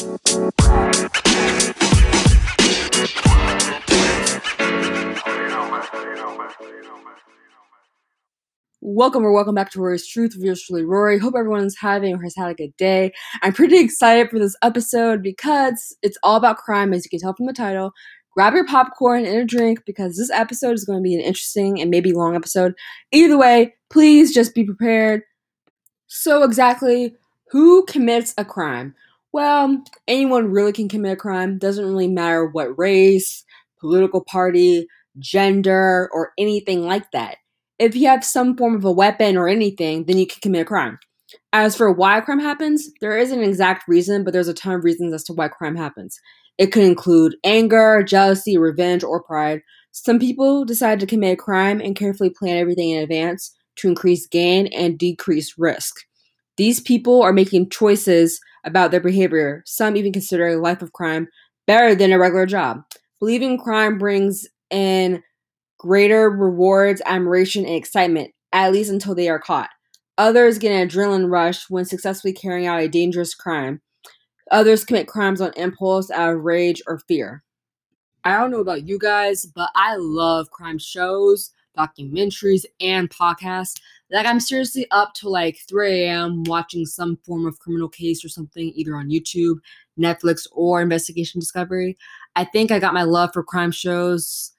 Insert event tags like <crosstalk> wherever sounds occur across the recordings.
Welcome or welcome back to Rory's Truth yours truly, Rory. Hope everyone's having or has had a good day. I'm pretty excited for this episode because it's all about crime, as you can tell from the title. Grab your popcorn and a drink because this episode is going to be an interesting and maybe long episode. Either way, please just be prepared. So, exactly who commits a crime? Well, anyone really can commit a crime. Doesn't really matter what race, political party, gender, or anything like that if you have some form of a weapon or anything, then you can commit a crime. As for why a crime happens, there isn't an exact reason, but there's a ton of reasons as to why crime happens. It could include anger, jealousy, revenge, or pride. Some people decide to commit a crime and carefully plan everything in advance to increase gain and decrease risk. These people are making choices about their behavior. Some even consider a life of crime better than a regular job. Believing crime brings in greater rewards, admiration, and excitement, at least until they are caught. Others get an adrenaline rush when successfully carrying out a dangerous crime. Others commit crimes on impulse out of rage or fear. I don't know about you guys, but I love crime shows, documentaries, and podcasts. Like, I'm seriously up to like 3 a.m. watching some form of criminal case or something, either on YouTube, Netflix, or Investigation Discovery. I think I got my love for crime shows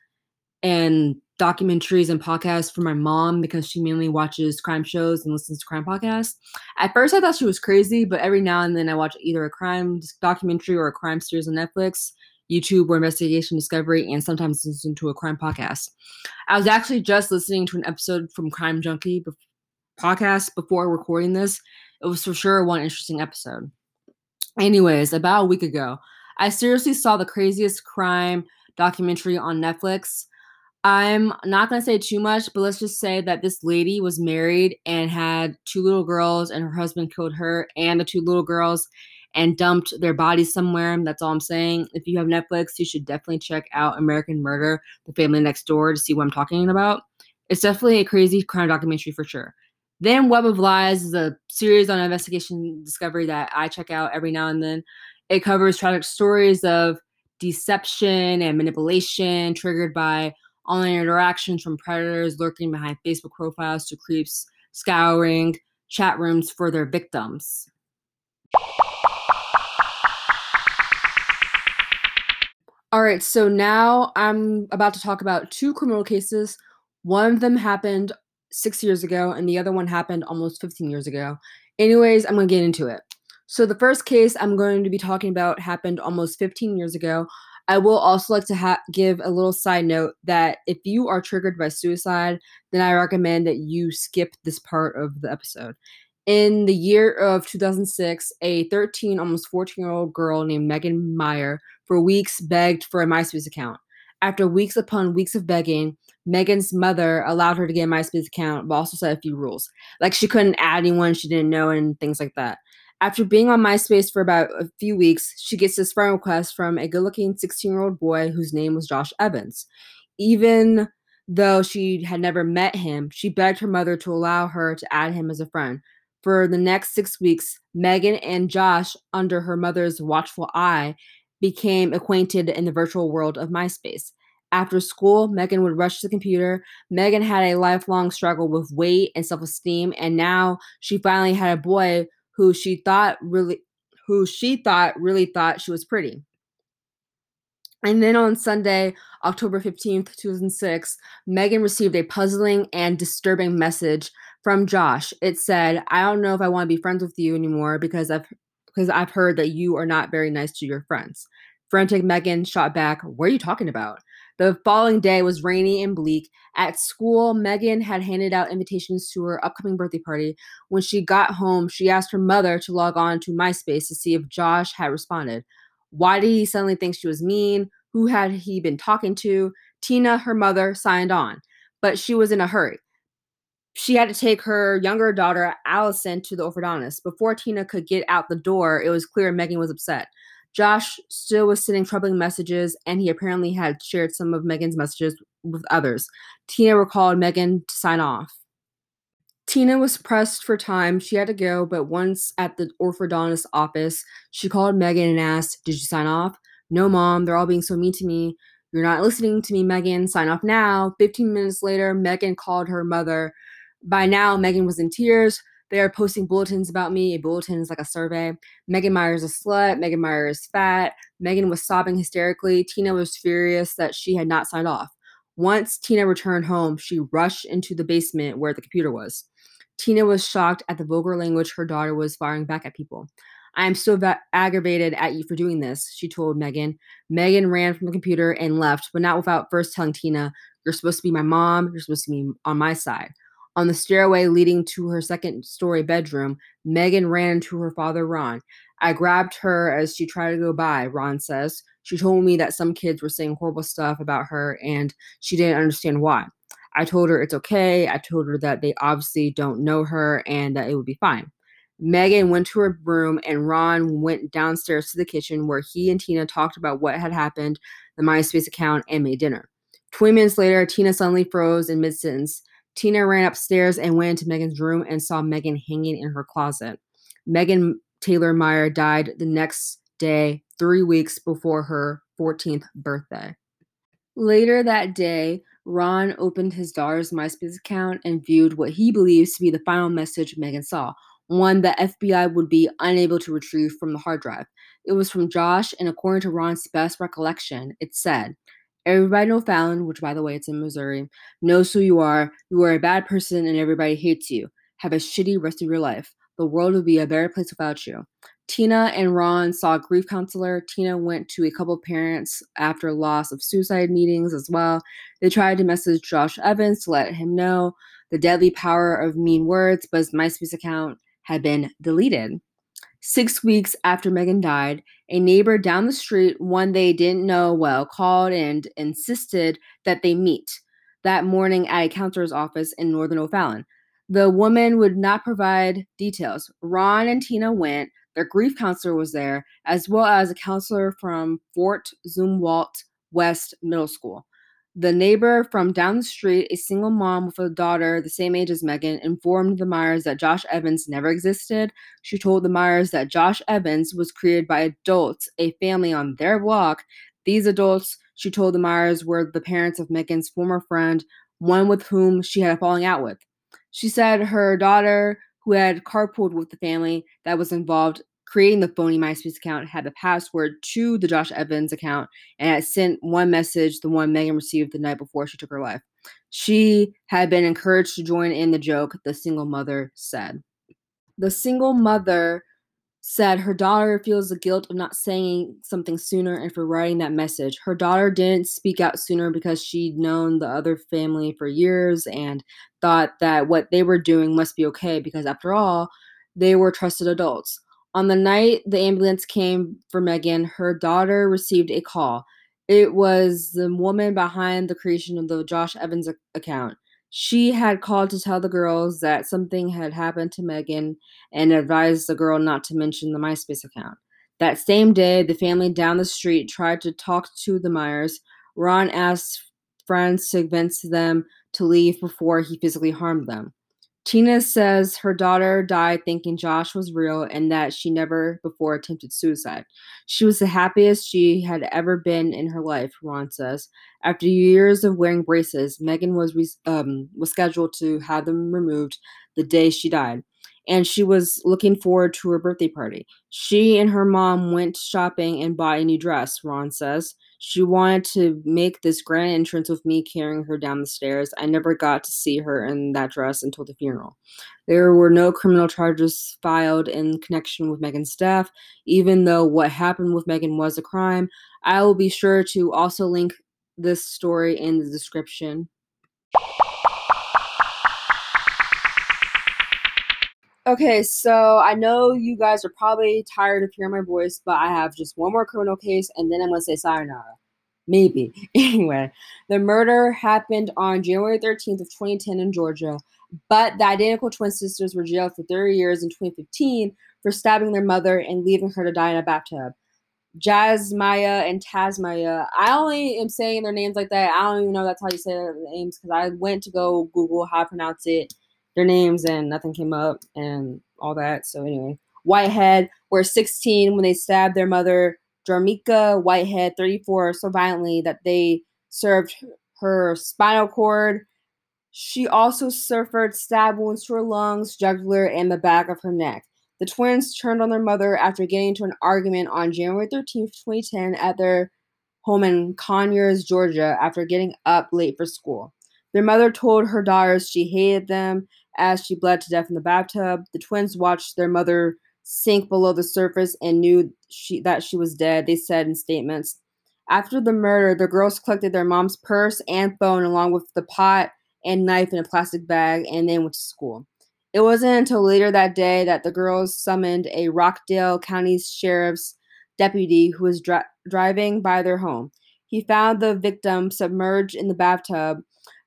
and documentaries and podcasts from my mom because she mainly watches crime shows and listens to crime podcasts. At first, I thought she was crazy, but every now and then I watch either a crime documentary or a crime series on Netflix, YouTube, or Investigation Discovery, and sometimes listen to a crime podcast. I was actually just listening to an episode from Crime Junkie be- podcast before recording this. It was for sure one interesting episode. Anyways, about a week ago, I seriously saw the craziest crime documentary on Netflix. I'm not going to say too much, but let's just say that this lady was married and had two little girls, and her husband killed her and the two little girls and dumped their bodies somewhere. That's all I'm saying. If you have Netflix, you should definitely check out American Murder, The Family Next Door to see what I'm talking about. It's definitely a crazy crime documentary for sure. Then Web of Lies is a series on investigation discovery that I check out every now and then. It covers tragic stories of deception and manipulation triggered by online interactions from predators lurking behind Facebook profiles to creeps scouring chat rooms for their victims. All right, so now I'm about to talk about two criminal cases. One of them happened six years ago, and the other one happened almost 15 years ago. Anyways, I'm going to get into it. So, the first case I'm going to be talking about happened almost 15 years ago I will also like to ha- give a little side note that if you are triggered by suicide, then I recommend that you skip this part of the episode. In the year of 2006, a 13, almost 14 year old girl named Megan Meier for weeks begged for a MySpace account. After weeks upon weeks of begging, Megan's mother allowed her to get a MySpace account, but also set a few rules. Like she couldn't add anyone she didn't know and things like that. After being on MySpace for about a few weeks, she gets this friend request from a good looking 16 year old boy whose name was Josh Evans. Even though she had never met him, she begged her mother to allow her to add him as a friend. For the next six weeks, Megan and Josh, under her mother's watchful eye, became acquainted in the virtual world of MySpace. After school, Megan would rush to the computer. Megan had a lifelong struggle with weight and self esteem, and now she finally had a boy who she thought really who she thought really thought she was pretty. And then on Sunday, October 15th, 2006, Megan received a puzzling and disturbing message from Josh. It said, "I don't know if I want to be friends with you anymore because I've because I've heard that you are not very nice to your friends." Frantic Megan shot back, "What are you talking about?" The following day was rainy and bleak. At school, Megan had handed out invitations to her upcoming birthday party. When she got home, she asked her mother to log on to MySpace to see if Josh had responded. Why did he suddenly think she was mean? Who had he been talking to? Tina, her mother, signed on, but she was in a hurry. She had to take her younger daughter, Allison, to the orthodontist. Before Tina could get out the door, it was clear Megan was upset. Josh still was sending troubling messages, and he apparently had shared some of Megan's messages with others. Tina recalled Megan to sign off. Tina was pressed for time. She had to go, but once at the orthodontist office, she called Megan and asked, Did you sign off? No, mom, they're all being so mean to me. You're not listening to me, Megan. Sign off now. 15 minutes later, Megan called her mother. By now, Megan was in tears. They are posting bulletins about me. A bulletin is like a survey. Megan Myers is a slut. Megan Myers is fat. Megan was sobbing hysterically. Tina was furious that she had not signed off. Once Tina returned home, she rushed into the basement where the computer was. Tina was shocked at the vulgar language her daughter was firing back at people. I am so va- aggravated at you for doing this, she told Megan. Megan ran from the computer and left, but not without first telling Tina, You're supposed to be my mom. You're supposed to be on my side. On the stairway leading to her second story bedroom, Megan ran into her father, Ron. I grabbed her as she tried to go by, Ron says. She told me that some kids were saying horrible stuff about her and she didn't understand why. I told her it's okay. I told her that they obviously don't know her and that it would be fine. Megan went to her room and Ron went downstairs to the kitchen where he and Tina talked about what had happened, the MySpace account, and made dinner. 20 minutes later, Tina suddenly froze in mid sentence. Tina ran upstairs and went into Megan's room and saw Megan hanging in her closet. Megan Taylor Meier died the next day, three weeks before her 14th birthday. Later that day, Ron opened his daughter's MySpace account and viewed what he believes to be the final message Megan saw, one that FBI would be unable to retrieve from the hard drive. It was from Josh, and according to Ron's best recollection, it said, Everybody in O'Fallon, which by the way, it's in Missouri, knows who you are. You are a bad person and everybody hates you. Have a shitty rest of your life. The world would be a better place without you. Tina and Ron saw a grief counselor. Tina went to a couple parents after loss of suicide meetings as well. They tried to message Josh Evans to let him know the deadly power of mean words, but his MySpace account had been deleted. Six weeks after Megan died, a neighbor down the street, one they didn't know well, called and insisted that they meet that morning at a counselor's office in Northern O'Fallon. The woman would not provide details. Ron and Tina went. Their grief counselor was there, as well as a counselor from Fort Zumwalt West Middle School. The neighbor from down the street, a single mom with a daughter the same age as Megan, informed the Meiers that Josh Evans never existed. She told the Meiers that Josh Evans was created by adults, a family on their block. These adults, she told the Meiers, were the parents of Megan's former friend, one with whom she had a falling out with. She said her daughter, who had carpooled with the family that was involved, creating the phony MySpace account had the password to the Josh Evans account and had sent one message, the one Megan received the night before she took her life. She had been encouraged to join in the joke, the single mother said. The single mother said her daughter feels the guilt of not saying something sooner and for writing that message. Her daughter didn't speak out sooner because she'd known the other family for years and thought that what they were doing must be okay because, after all, they were trusted adults. On the night the ambulance came for Megan, her daughter received a call. It was the woman behind the creation of the Josh Evans account. She had called to tell the girls that something had happened to Megan and advised the girl not to mention the MySpace account. That same day, the family down the street tried to talk to the Meiers. Ron asked friends to convince them to leave before he physically harmed them. Tina says her daughter died thinking Josh was real and that she never before attempted suicide. She was the happiest she had ever been in her life, Ron says. After years of wearing braces, Megan was um, was scheduled to have them removed the day she died and she was looking forward to her birthday party. She and her mom went shopping and bought a new dress, Ron says. She wanted to make this grand entrance with me carrying her down the stairs. I never got to see her in that dress until the funeral. There were no criminal charges filed in connection with Megan's death, even though what happened with Megan was a crime. I will be sure to also link this story in the description. Okay, so I know you guys are probably tired of hearing my voice, but I have just one more criminal case and then I'm to say sayonara. Maybe. <laughs> Anyway, the murder happened on January 13th of 2010 in Georgia, but the identical twin sisters were jailed for 30 years in 2015 for stabbing their mother and leaving her to die in a bathtub. Jazz Maya and Taz Maya. I only am saying their names like that. I don't even know that's how you say their names because I went to go Google how to pronounce it their names and nothing came up and all that. So anyway, Whitehead were 16 when they stabbed their mother, Jarmecca Whitehead, 34, so violently that they served her spinal cord. She also suffered stab wounds to her lungs, jugular, and the back of her neck. The twins turned on their mother after getting into an argument on January 13, 2010, at their home in Conyers, Georgia, after getting up late for school. Their mother told her daughters she hated them as she bled to death in the bathtub. The twins watched their mother sink below the surface and knew she, that she was dead, they said in statements. After the murder, the girls collected their mom's purse and phone along with the pot and knife in a plastic bag and then went to school. It wasn't until later that day that the girls summoned a Rockdale County Sheriff's deputy who was dri- driving by their home. He found the victim submerged in the bathtub.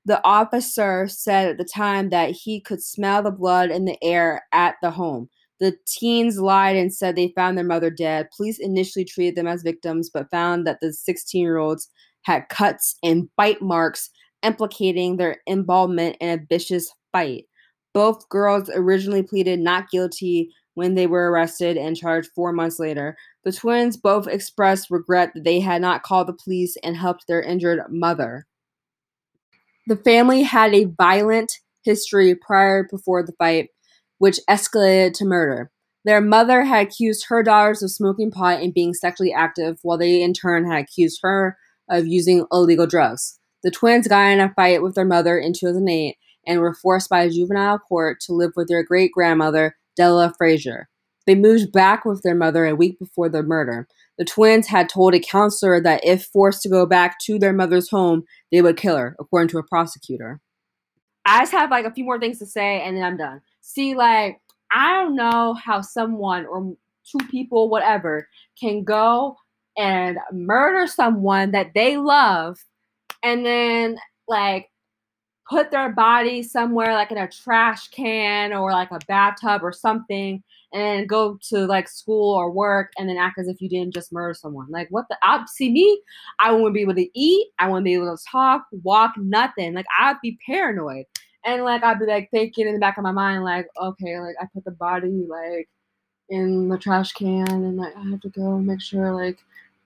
The officer said at the time that he could smell the blood in the air at the home. The teens lied and said they found their mother dead. Police initially treated them as victims, but found that the 16 year olds had cuts and bite marks implicating their involvement in a vicious fight. Both girls originally pleaded not guilty when they were arrested and charged four months later. The twins both expressed regret that they had not called the police and helped their injured mother. The family had a violent history prior before the fight, which escalated to murder. Their mother had accused her daughters of smoking pot and being sexually active, while they in turn had accused her of using illegal drugs. The twins got in a fight with their mother in 2008 and were forced by a juvenile court to live with their great grandmother, Della Frazier. They moved back with their mother a week before the murder. The twins had told a counselor that if forced to go back to their mother's home, they would kill her, according to a prosecutor. I just have like a few more things to say and then I'm done. See, like, I don't know how someone or two people, whatever, can go and murder someone that they love and then like put their body somewhere like in a trash can or like a bathtub or something and go to like school or work and then act as if you didn't just murder someone. Like what the I see me, I wouldn't be able to eat, I wouldn't be able to talk, walk, nothing. Like I'd be paranoid. And like I'd be like thinking in the back of my mind, like, okay, like I put the body like in the trash can and like I have to go make sure like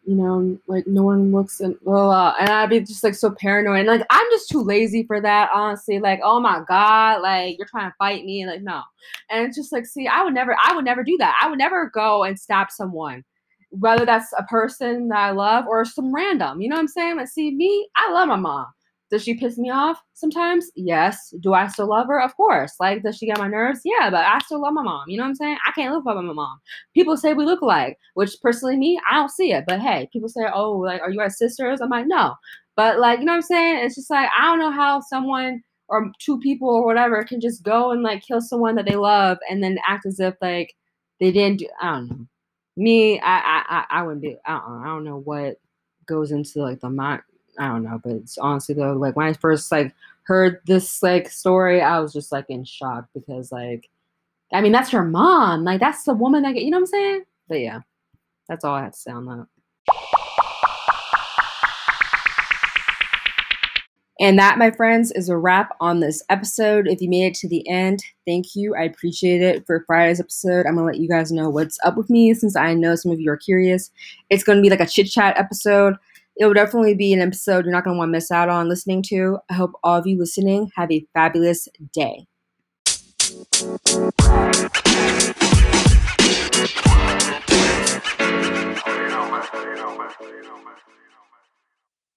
you know, like no one looks and blah, blah, and I'd be just like so paranoid. And like I'm just too lazy for that, honestly. Like, oh my god, like you're trying to fight me, like no. And it's just like, see, I would never, I would never do that. I would never go and stab someone, whether that's a person that I love or some random. You know what I'm saying? Like, see, me, I love my mom. Does she piss me off sometimes? Yes. Do I still love her? Of course. Like, does she get my nerves? Yeah, but I still love my mom. You know what I'm saying? I can't live without my mom. People say we look alike, which personally, me, I don't see it. But hey, people say, oh, like, are you our sisters? I'm like, no. But like, you know what I'm saying? It's just like, I don't know how someone or two people or whatever can just go and like kill someone that they love and then act as if like they didn't do, I don't know. Me, I, I, I, I wouldn't be, I don't, I don't know what goes into like the mind I don't know, but it's honestly though, like when I first like heard this like story, I was just like in shock because like, I mean that's her mom, like that's the woman that you know what I'm saying? But yeah, that's all I had to say on that. And that, my friends, is a wrap on this episode. If you made it to the end, thank you. I appreciate it. For Friday's episode, I'm going to let you guys know what's up with me since I know some of you are curious. It's going to be like a chit chat episode it will definitely be an episode you're not going to want to miss out on listening to. I hope all of you listening have a fabulous day.